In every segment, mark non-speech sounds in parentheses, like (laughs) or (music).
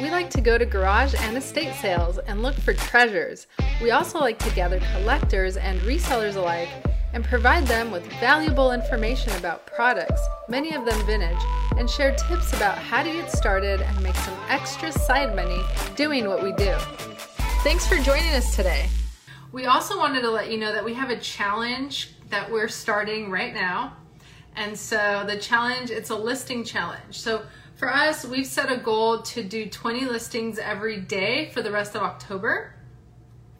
We like to go to garage and estate sales and look for treasures. We also like to gather collectors and resellers alike and provide them with valuable information about products, many of them vintage, and share tips about how to get started and make some extra side money doing what we do. Thanks for joining us today. We also wanted to let you know that we have a challenge that we're starting right now. And so the challenge, it's a listing challenge. So for us, we've set a goal to do 20 listings every day for the rest of October.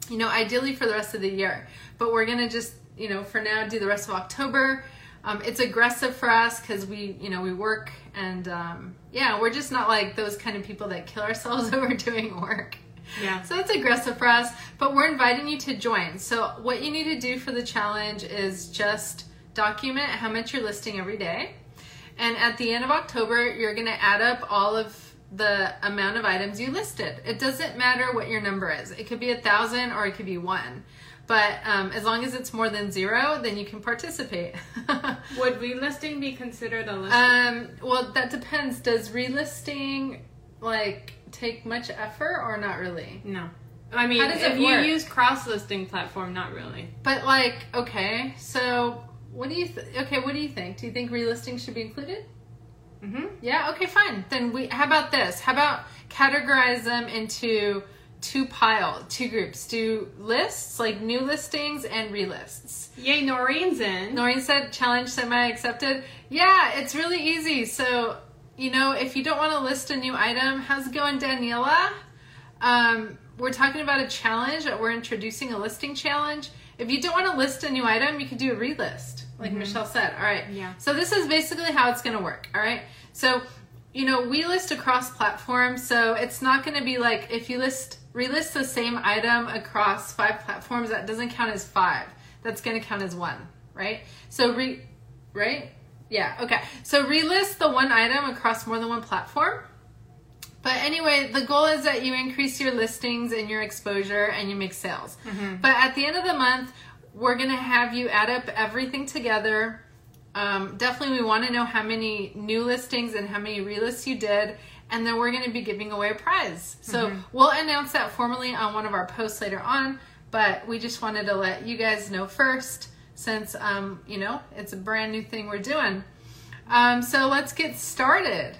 You know, ideally for the rest of the year. But we're to just, you know, for now do the rest of October. Um, it's aggressive for us because we, you know, we work and um, yeah, we're just not like those kind of people that kill ourselves (laughs) over doing work. Yeah. So it's aggressive for us, but we're inviting you to join. So what you need to do for the challenge is just document how much you're listing every day. And at the end of October, you're going to add up all of the amount of items you listed. It doesn't matter what your number is. It could be a thousand or it could be one. But um, as long as it's more than zero, then you can participate. (laughs) Would relisting be considered a listing? um, well, that depends. Does relisting like take much effort or not really? no. I mean, if you use cross listing platform, not really. But like, okay, so what do you? Th- okay, what do you think? Do you think relisting should be included? Mm-hmm. Yeah. Okay. Fine. Then we. How about this? How about categorize them into two pile, two groups. Do lists like new listings and relists. Yay, Noreen's in. Noreen said challenge semi accepted. Yeah, it's really easy. So you know, if you don't want to list a new item, how's it going, Daniela? Um, we're talking about a challenge that we're introducing a listing challenge. If you don't want to list a new item, you can do a relist, like mm-hmm. Michelle said. All right. Yeah. So this is basically how it's going to work. All right. So, you know, we list across platforms, so it's not going to be like if you list relist the same item across five platforms, that doesn't count as five. That's going to count as one, right? So re, right? Yeah. Okay. So relist the one item across more than one platform. But anyway, the goal is that you increase your listings and your exposure and you make sales. Mm-hmm. But at the end of the month, we're to have you add up everything together. Um, definitely, we want to know how many new listings and how many relists you did. And then we're going to be giving away a prize. So we'll announce that formally on one of our posts later on. But we just wanted to let you guys know first since, um, you know, it's a brand new thing we're doing. Um, so let's get started.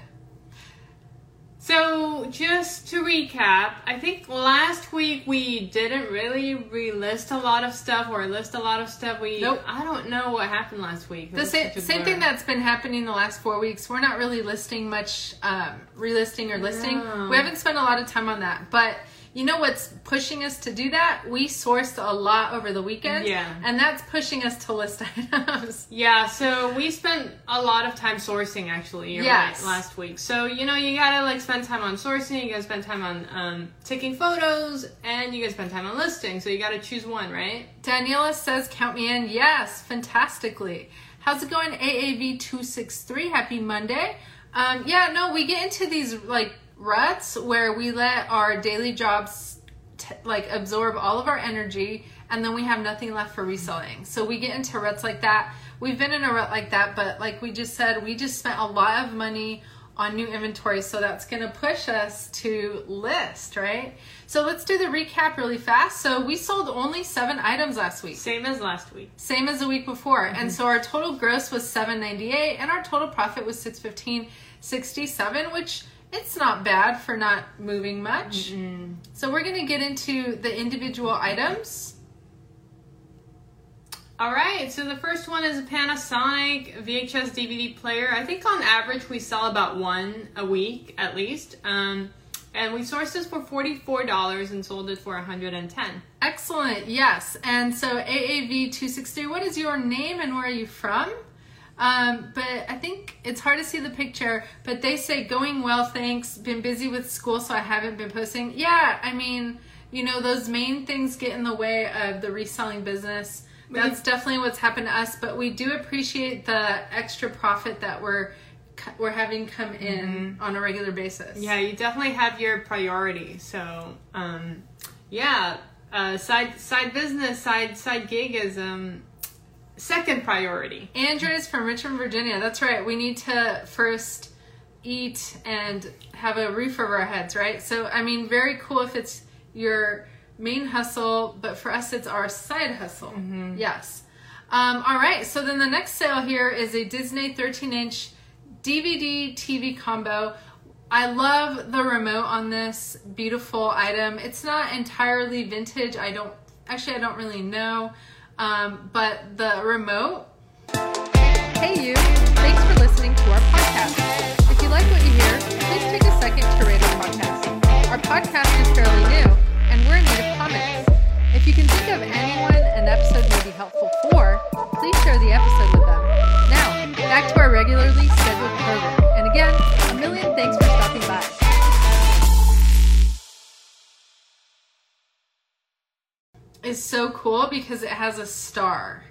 So, just to recap, I think last week we didn't really relist a lot of stuff or list a lot of stuff. We Nope. I don't know what happened last week. The same, same thing that's been happening the last four weeks. We're not really listing much, um, relisting or listing. No. We haven't spent a lot of time on that. But you know what's pushing us to do that? We sourced a lot over the weekend. Yeah. And that's pushing us to list (laughs) items. Yeah, so we spent a lot of time sourcing actually. Yes. right, last week. So you know you gotta like spend time on sourcing. You gotta spend time on um, taking photos, and you gotta spend time on listing. So you gotta choose one, right? Daniela says, count me in. Yes, fantastically. How's it going, AAV263? Happy Monday. Um, yeah, no, we get into these like ruts where we let our daily jobs t- like absorb all of our energy and then we have nothing left for reselling. So we get into ruts like that. We've been in a rut like that, but like we just said, we just spent a lot of money on new inventory, so that's going to push us to list, right? So let's do the recap really fast. So we sold only seven items last week, Same as last week. same as the week before, mm-hmm. and so our total gross was 798, and our total profit was 615.67, which it's not bad for not moving much. So we're going to get into the individual items. All right, so the first one is a Panasonic VHS DVD player. I think on average we sell about one a week at least. Um, and we sourced this for $44 and sold it for 110 Excellent. Yes. And so AAV263, what is your name and where are you from? Um, but I think it's hard to see the picture, but they say going well, thanks. Been busy with school, so I haven't been posting. Yeah, I mean, you know, those main things get in the way of the reselling business. That's definitely what's happened to us, but we do appreciate the extra profit that we're we're having come in on a regular basis. Yeah, you definitely have your priority. So, um, yeah, uh, side side business, side side gig is um, second priority. Andrew is from Richmond, Virginia. That's right. We need to first eat and have a roof over our heads, right? So, I mean, very cool if it's your main hustle, but for us, it's our side hustle. Yes. Um, all right, so then the next sale here is a Disney 13 inch DVD TV combo. I love the remote on this beautiful item. It's not entirely vintage. I don't actually I don't really know, um, but the remote. Hey you! Thanks for listening to our podcast. If you like what you hear, please take a second to rate our podcast. Our podcast is fairly new, and we're in need of comments. If you can think of anyone an episode may be helpful for, please share the episode with them. Now, back to our regularly scheduled program. And again, a million thanks for stopping by. Is so cool because it has a star.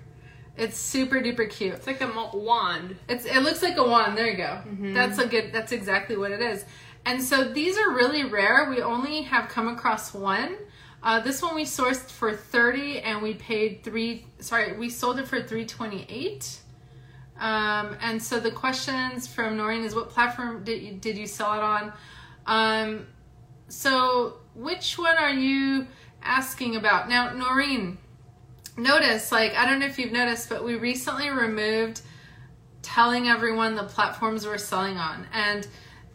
It's super duper cute. It's like a wand. It's it looks like a wand. There you go. That's a good. That's exactly what it is. And so these are really rare. We only have come across one. Uh, this one we sourced for thirty, and we paid three. Sorry, we sold it for three twenty eight. Um, and so the questions from Noreen is, what platform did you, did you sell it on? Um, so which one are you asking about now, Noreen? Notice, like I don't know if you've noticed, but we recently removed telling everyone the platforms we're selling on. And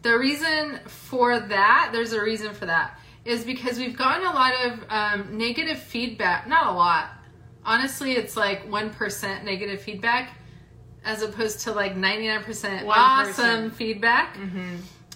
the reason for that, there's a reason for that, is because we've gotten a lot of um, negative feedback. Not a lot. Honestly, it's like 1% negative feedback as opposed to like 99% awesome feedback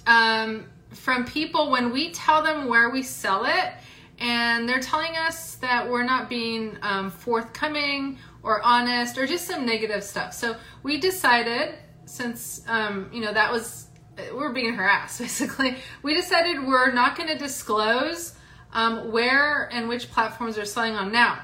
um, from people when we tell them where we sell it and they're telling us that we're not being um, forthcoming or honest or just some negative stuff so we decided since um, you know that was we're being harassed (laughs) basically we decided we're not going to disclose um, where and which platforms we're selling on now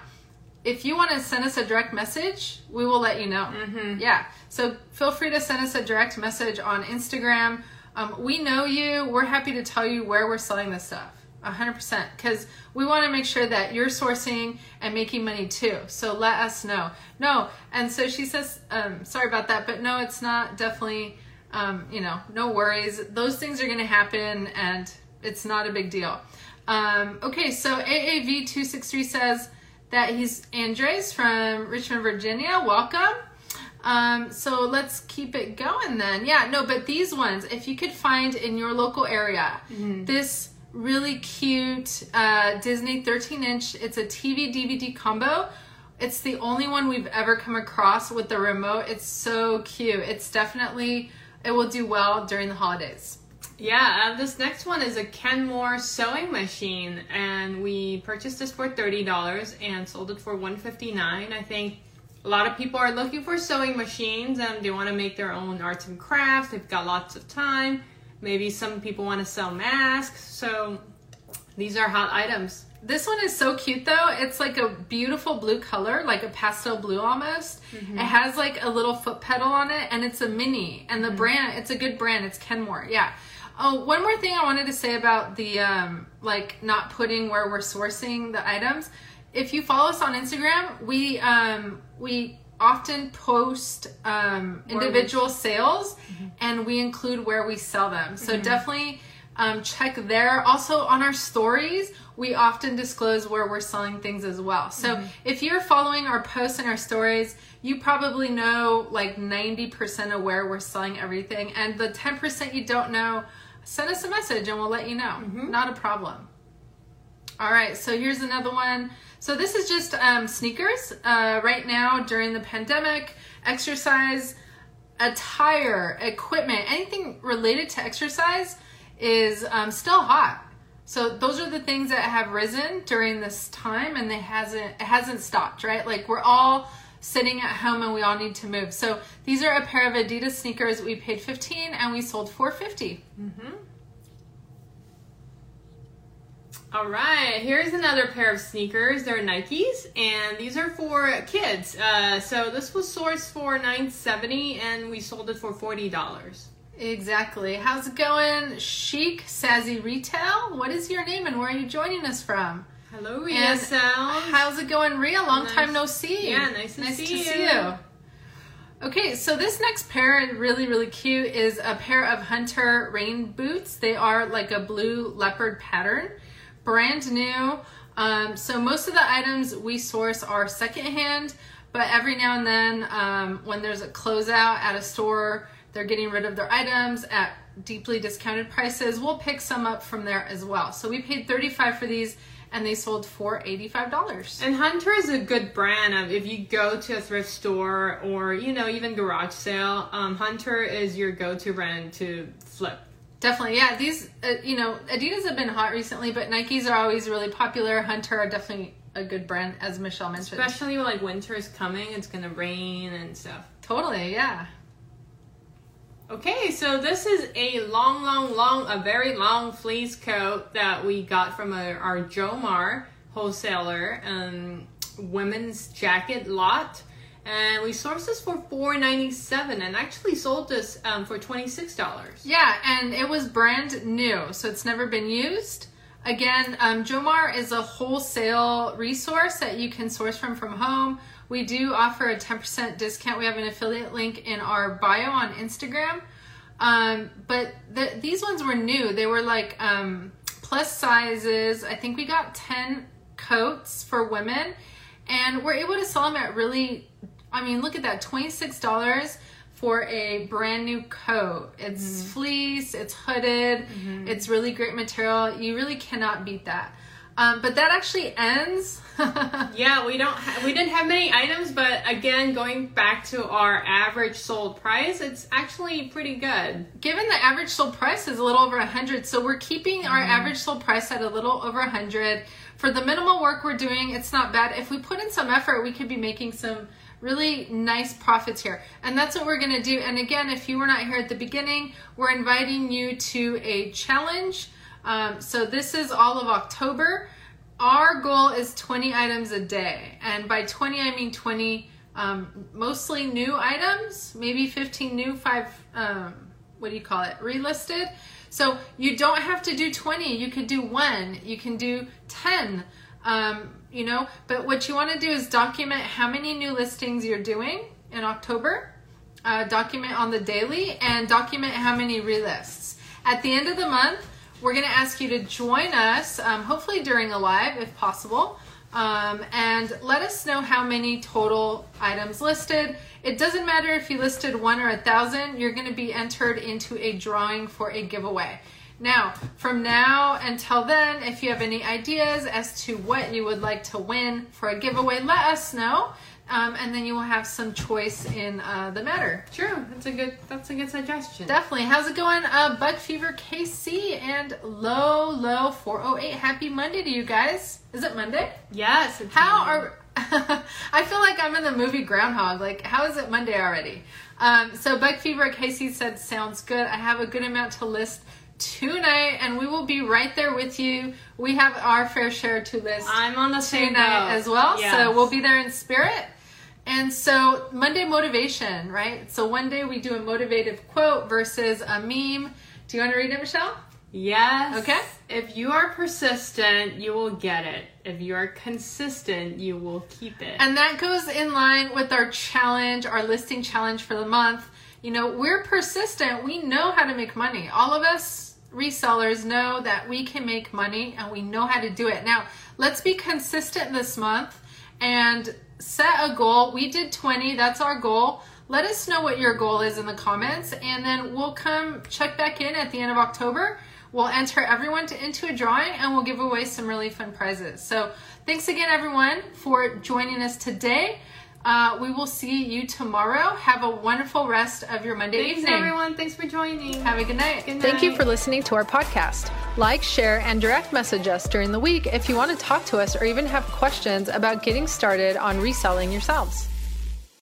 if you want to send us a direct message, we will let you know. Yeah. So feel free to send us a direct message on Instagram. Um, we know you. We're happy to tell you where we're selling this stuff. 100% because we want to make sure that you're sourcing and making money too so let us know. No and so she says um, sorry about that but no it's not definitely um, you know no worries. Those things are going to happen and it's not a big deal. Um, okay so aav263 says that he's andres from richmond virginia welcome. Um, so let's keep it going then. Yeah, no, but these ones, if you could find in your local area, this really cute uh, Disney 13 inch, it's a TV DVD combo. It's the only one we've ever come across with the remote. It's so cute. It's definitely, it will do well during the holidays. Yeah, uh, this next one is a Kenmore sewing machine, and we purchased this for thirty dollars and sold it for one fifty nine. I think a lot of people are looking for sewing machines and they want to make their own arts and crafts. They've got lots of time. Maybe some people want to sell masks, so these are hot items. This one is so cute though. It's like a beautiful blue color, like a pastel blue almost. It has like a little foot pedal on it and it's a mini. And the brand, it's a good brand. It's Kenmore. Yeah. Oh, one more thing I wanted to say about the um like not putting where we're sourcing the items. If you follow us on Instagram, we um we often post um individual sales and we include where we sell them. So definitely um, check there. Also on our stories, we often disclose where we're selling things as well. So if you're following our posts and our stories, you probably know like 90% of where we're selling everything. And the 10% you don't know, send us a message and we'll let you know. Not a problem. All right, so here's another one. So this is just um, sneakers. Uh, right now during the pandemic, exercise attire, equipment, anything related to exercise is um, still hot. So those are the things that have risen during this time, and they hasn't it hasn't stopped, right? Like we're all sitting at home and we all need to move. So these are a pair of Adidas sneakers. We paid 15 and we sold 450. All right, here's another pair of sneakers. They're Nikes, and these are for kids. Uh, so this was sourced for nine seventy, and we sold it for forty dollars. Exactly. How's it going, Chic Sazzy Retail? What is your name and where are you joining us from? Hello, And ESL. How's it going, Ria? Long Nice. time no see. Yeah, nice to nice see to you. see you. Okay, so this next pair, really, really cute, is a pair of Hunter rain boots. They are like a blue leopard pattern, brand new. Um, so most of the items we source are secondhand, but every now and then um, when there's a closeout at a store, they're getting rid of their items at deeply discounted prices. We'll pick some up from there as well. So we paid 35 for these and they sold for $85. And Hunter is a good brand. If you go to a thrift store or, you know, even garage sale, um, Hunter is your go-to brand to flip. Definitely, yeah. These, uh, you know, Adidas have been hot recently, but Nikes are always really popular. Hunter are definitely a good brand, as Michelle mentioned. Especially when like winter is coming, it's gonna rain and stuff. Totally, yeah. Okay, so this is a long, long, long, a very long fleece coat that we got from a, our Jomar wholesaler, um, women's jacket lot. And we sourced this for four ninety seven, and actually sold this um, for twenty six dollars. Yeah, and it was brand new, so it's never been used. Again, um, Jomar is a wholesale resource that you can source from from home. We do offer a 10% discount. We have an affiliate link in our bio on Instagram. Um, but the, these ones were new. They were like um, plus sizes. I think we got 10 coats for women, and we're able to sell them at really, I mean, look at that $26 for a brand new coat. It's mm-hmm. fleece, it's hooded, mm-hmm. it's really great material. You really cannot beat that. Um, but that actually ends. (laughs) yeah, we don't ha- we didn't have many items, but again, going back to our average sold price, it's actually pretty good. Given the average sold price is a little over a hundred, so we're keeping mm. our mm-hmm. average sold price at a little over a hundred. For the minimal work we're doing, it's not bad. If we put in some effort, we could be making some really nice profits here. And that's what we're going to do. And again, if you were not here at the beginning, we're inviting you to a challenge. Um, so this is all of October. Our goal is 20 items a day. And by 20, I mean 20 um, mostly new items, maybe 15 new, five, um, what do you call it, relisted. So you don't have to do 20. You could do one, you can do 10. Um, you know, but what you want to do is document how many new listings you're doing in October, uh, document on the daily, and document how many relists. At the end of the month, we're going to ask you to join us, um, hopefully during a live if possible, um, and let us know how many total items listed. It doesn't matter if you listed one or a thousand, you're going to be entered into a drawing for a giveaway. Now, from now until then, if you have any ideas as to what you would like to win for a giveaway, let us know. Um, and then you will have some choice in uh, the matter. True, that's a good that's a good suggestion. Definitely. How's it going, uh, Bug Fever KC and Low Low 408? Happy Monday to you guys. Is it Monday? Yes. how Monday. are (laughs) I feel like I'm in the movie Groundhog. Like, how is it Monday already? Um, so Bug Fever KC said, "Sounds good. I have a good amount to list." tonight, and we will be right there with you. We have our fair share to list. I'm on the same tonight as well, yes. so we'll be there in spirit. And so Monday motivation, right? So one day we do a motivative quote versus a meme. Do you want to read it, Michelle? Yes. Okay. If you are persistent, you will get it. If you are consistent, you will keep it. And that goes in line with our challenge, our listing challenge for the month. You know, we're persistent. We know how to make money. All of us resellers know that we can make money and we know how to do it. Now, let's be consistent this month and set a goal. We did 20, that's our goal. Let us know what your goal is in the comments and then we'll come check back in at the end of October. We'll enter everyone to, into a drawing and we'll give away some really fun prizes. So, thanks again, everyone, for joining us today. Uh, we will see you tomorrow. Have a wonderful rest of your Monday Thanks, evening. everyone. Thanks for joining. Have a good night. Good night. Thank you for listening to our podcast. Like, share, and direct message us during the week if you want to talk to us or even have questions about getting started on reselling yourselves.